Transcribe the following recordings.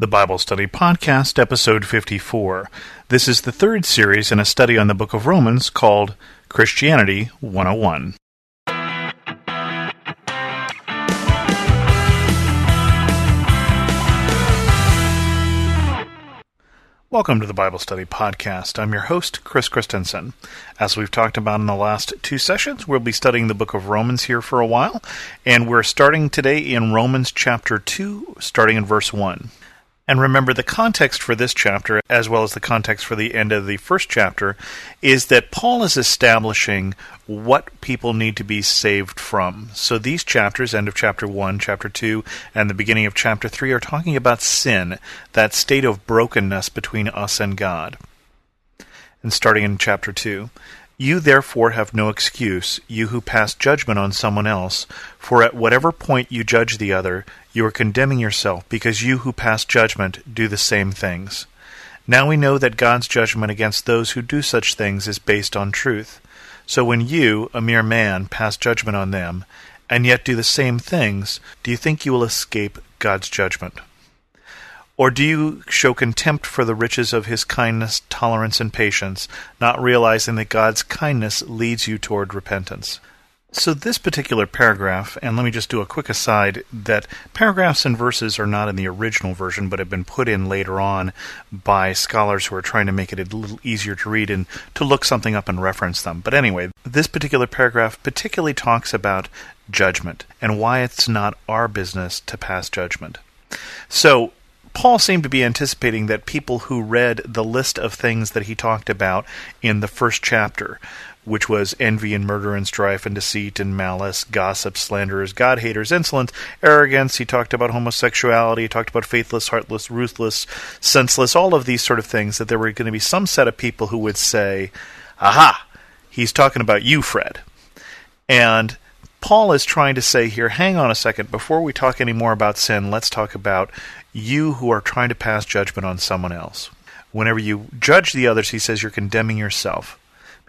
the Bible Study Podcast, episode 54. This is the third series in a study on the book of Romans called Christianity 101. Welcome to the Bible Study Podcast. I'm your host, Chris Christensen. As we've talked about in the last two sessions, we'll be studying the book of Romans here for a while, and we're starting today in Romans chapter 2, starting in verse 1. And remember, the context for this chapter, as well as the context for the end of the first chapter, is that Paul is establishing what people need to be saved from. So these chapters, end of chapter 1, chapter 2, and the beginning of chapter 3, are talking about sin, that state of brokenness between us and God. And starting in chapter 2. You therefore have no excuse, you who pass judgment on someone else, for at whatever point you judge the other, you are condemning yourself, because you who pass judgment do the same things. Now we know that God's judgment against those who do such things is based on truth. So when you, a mere man, pass judgment on them, and yet do the same things, do you think you will escape God's judgment? Or do you show contempt for the riches of his kindness, tolerance, and patience, not realizing that God's kindness leads you toward repentance? So, this particular paragraph, and let me just do a quick aside that paragraphs and verses are not in the original version, but have been put in later on by scholars who are trying to make it a little easier to read and to look something up and reference them. But anyway, this particular paragraph particularly talks about judgment and why it's not our business to pass judgment. So, Paul seemed to be anticipating that people who read the list of things that he talked about in the first chapter, which was envy and murder and strife and deceit and malice, gossip, slanderers, God haters, insolence, arrogance. He talked about homosexuality. He talked about faithless, heartless, ruthless, senseless, all of these sort of things, that there were going to be some set of people who would say, Aha, he's talking about you, Fred. And Paul is trying to say here, hang on a second, before we talk any more about sin, let's talk about you who are trying to pass judgment on someone else. Whenever you judge the others, he says you're condemning yourself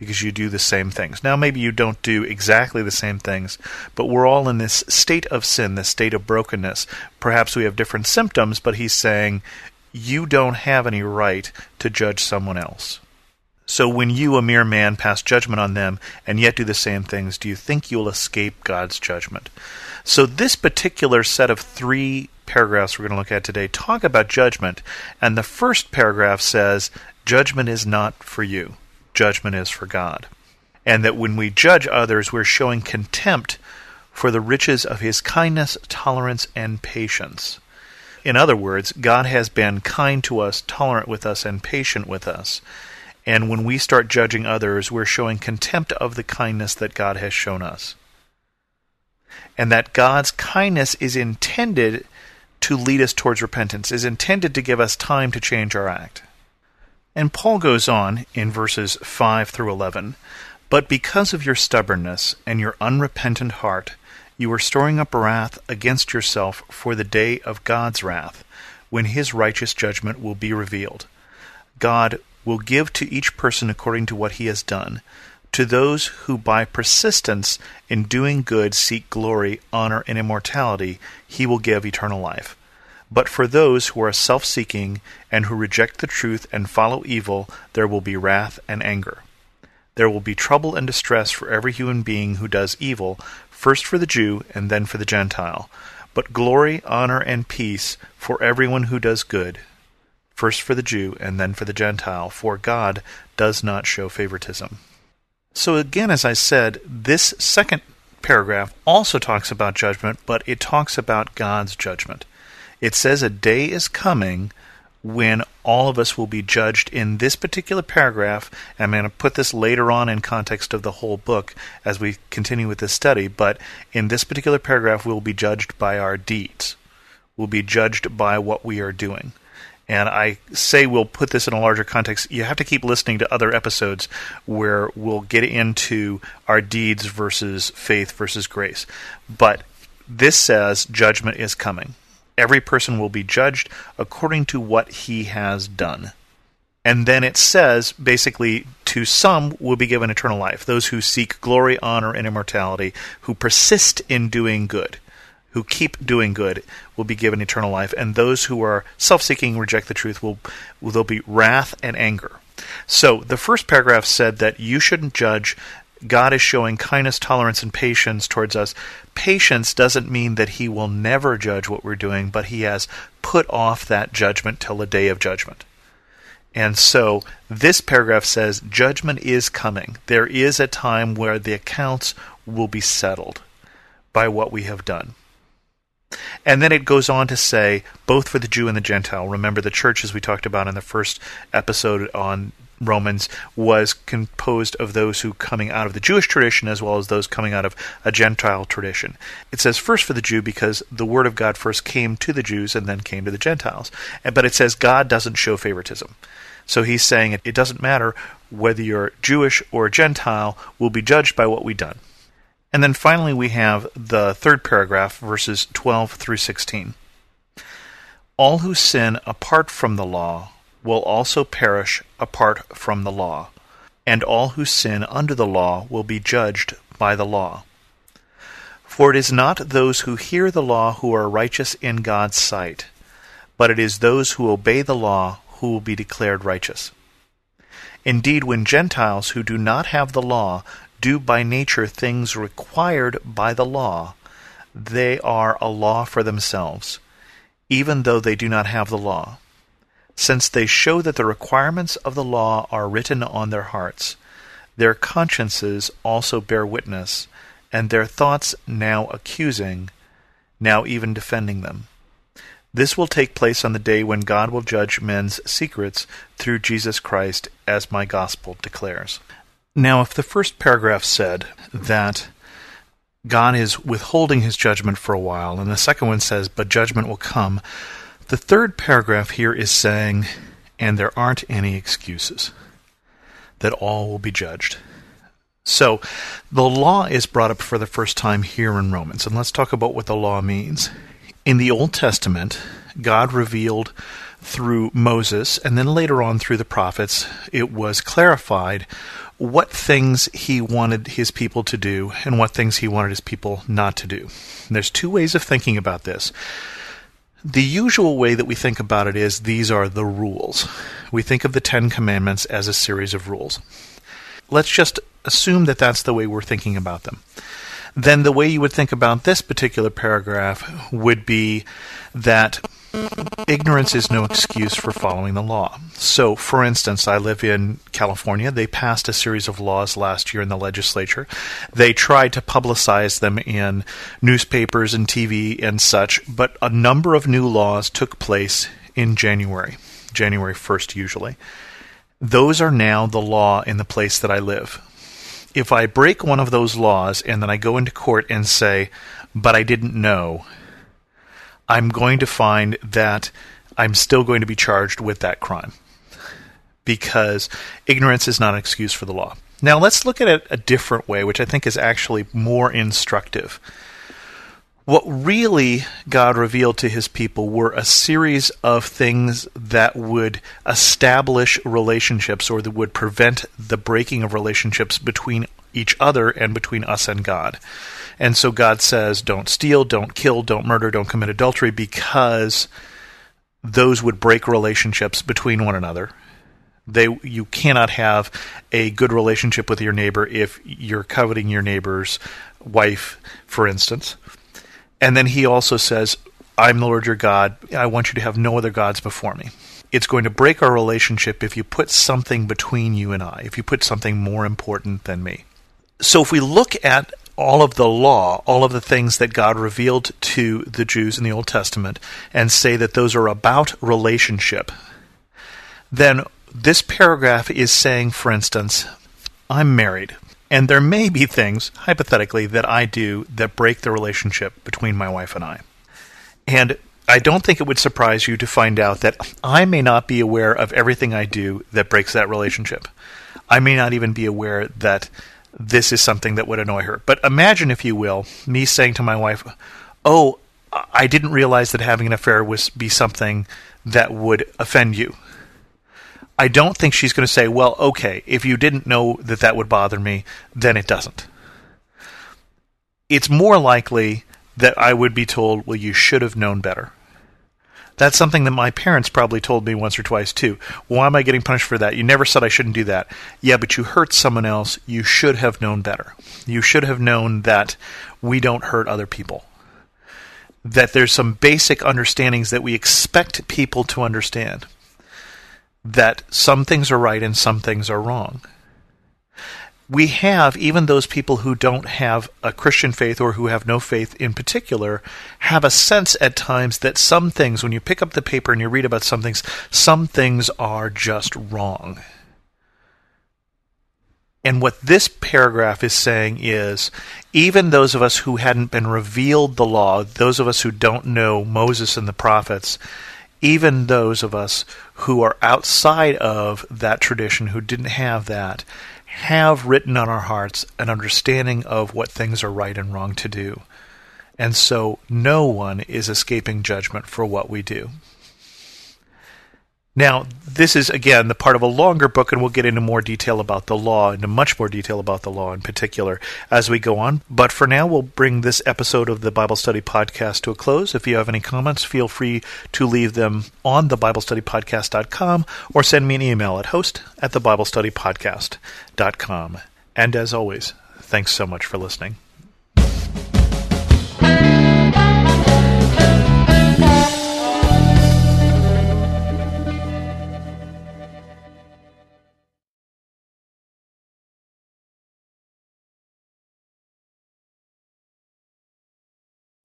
because you do the same things. Now, maybe you don't do exactly the same things, but we're all in this state of sin, this state of brokenness. Perhaps we have different symptoms, but he's saying you don't have any right to judge someone else. So when you, a mere man, pass judgment on them and yet do the same things, do you think you'll escape God's judgment? So this particular set of three paragraphs we're going to look at today talk about judgment, and the first paragraph says, Judgment is not for you, judgment is for God. And that when we judge others, we're showing contempt for the riches of his kindness, tolerance, and patience. In other words, God has been kind to us, tolerant with us, and patient with us. And when we start judging others, we're showing contempt of the kindness that God has shown us. And that God's kindness is intended to lead us towards repentance, is intended to give us time to change our act. And Paul goes on in verses 5 through 11 But because of your stubbornness and your unrepentant heart, you are storing up wrath against yourself for the day of God's wrath, when his righteous judgment will be revealed. God will give to each person according to what he has done. To those who by persistence in doing good seek glory, honor, and immortality, he will give eternal life. But for those who are self seeking and who reject the truth and follow evil, there will be wrath and anger. There will be trouble and distress for every human being who does evil, first for the Jew and then for the Gentile. But glory, honor, and peace for everyone who does good, first for the Jew and then for the Gentile, for God does not show favoritism. So, again, as I said, this second paragraph also talks about judgment, but it talks about God's judgment. It says a day is coming when all of us will be judged in this particular paragraph. I'm going to put this later on in context of the whole book as we continue with this study, but in this particular paragraph, we'll be judged by our deeds. We'll be judged by what we are doing. And I say we'll put this in a larger context. You have to keep listening to other episodes where we'll get into our deeds versus faith versus grace. But this says judgment is coming. Every person will be judged according to what he has done. And then it says, basically, to some will be given eternal life, those who seek glory, honor, and immortality, who persist in doing good. who keep doing good will be given eternal life, and those who are self-seeking reject the truth will, will there'll be wrath and anger. So the first paragraph said that you shouldn't judge. God is showing kindness, tolerance, and patience towards us. Patience doesn't mean that He will never judge what we're doing, but He has put off that judgment till the day of judgment. And so this paragraph says judgment is coming. There is a time where the accounts will be settled by what we have done. And then it goes on to say, both for the Jew and the Gentile. Remember, the church, as we talked about in the first episode on Romans, was composed of those who coming out of the Jewish tradition as well as those coming out of a Gentile tradition. It says first for the Jew because the word of God first came to the Jews and then came to the Gentiles. But it says God doesn't show favoritism. So he's saying it, doesn't matter whether you're Jewish or Gentile, we'll be judged by what we've done. And then finally, we have the third paragraph, verses 12 through 16. All who sin apart from the law will also perish apart from the law, and all who sin under the law will be judged by the law. For it is not those who hear the law who are righteous in God's sight, but it is those who obey the law who will be declared righteous. Indeed, when Gentiles who do not have the law do by nature things required by the law, they are a law for themselves, even though they do not have the law, since they show that the requirements of the law are written on their hearts. Their consciences also bear witness, and their thoughts now accusing, now even defending them. This will take place on the day when God will judge men's secrets through Jesus Christ, as my gospel declares. Now, if the first paragraph said that God is withholding his judgment for a while, and the second one says, but judgment will come, the third paragraph here is saying, and there aren't any excuses, that all will be judged. So, the law is brought up for the first time here in Romans, and let's talk about what the law means. In the Old Testament, God revealed through Moses, and then later on through the prophets, it was clarified what things he wanted his people to do and what things he wanted his people not to do. And there's two ways of thinking about this. The usual way that we think about it is these are the rules. We think of the Ten Commandments as a series of rules. Let's just assume that that's the way we're thinking about them. Then the way you would think about this particular paragraph would be that ignorance is no excuse for following the law. So, for instance, I live in California. They passed a series of laws last year in the legislature. They tried to publicize them in newspapers and TV and such, but a number of new laws took place in January, January 1st, usually. Those are now the law in the place that I live. If I break one of those laws and then I go into court and say, but I didn't know, I'm going to find that I'm still going to be charged with that crime because ignorance is not an excuse for the law. Now, let's look at it a different way, which I think is actually more instructive. What really God revealed to his people were a series of things that would establish relationships or that would prevent the breaking of relationships between each other and between us and God. And so God says, don't steal, don't kill, don't murder, don't commit adultery, because those would break relationships between one another. They, you cannot have a good relationship with your neighbor if you're coveting your neighbor's wife, for instance. And then he also says, I'm the Lord your God. I want you to have no other gods before me. It's going to break our relationship if you put something between you and I, if you put something more important than me. So if we look at all of the law, all of the things that God revealed to the Jews in the Old Testament, and say that those are about relationship, then this paragraph is saying, for instance, I'm married, and there may be things, hypothetically, that I do that break the relationship between my wife and I. And I don't think it would surprise you to find out that I may not be aware of everything I do that breaks that relationship. I may not even be aware that this is something that would annoy her. But imagine, if you will, me saying to my wife, "Oh, I didn't realize that having an affair was be something that would offend you." I don't think she's going to say, "Well, okay, if you didn't know that that would bother me, then it doesn't." It's more likely that I would be told, well, you should have known better. That's something that my parents probably told me once or twice too. Why am I getting punished for that? You never said I shouldn't do that. Yeah, but you hurt someone else. You should have known better. You should have known that we don't hurt other people. That there's some basic understandings that we expect people to understand. That some things are right and some things are wrong we have, even those people who don't have a Christian faith or who have no faith in particular, have a sense at times that some things, when you pick up the paper and you read about some things, some things are just wrong. And what this paragraph is saying is even those of us who hadn't been revealed the law, those of us who don't know Moses and the prophets, even those of us who are outside of that tradition, who didn't have that, have written on our hearts an understanding of what things are right and wrong to do. And so no one is escaping judgment for what we do. Now, this is again the part of a longer book, and we'll get into more detail about the law, into much more detail about the law in particular as we go on. But for now, we'll bring this episode of the Bible Study Podcast to a close. If you have any comments, feel free to leave them on the BibleStudyPodcast.com or send me an email at host at the BibleStudyPodcast.com. And as always, thanks so much for listening.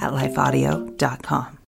at lifeaudio.com.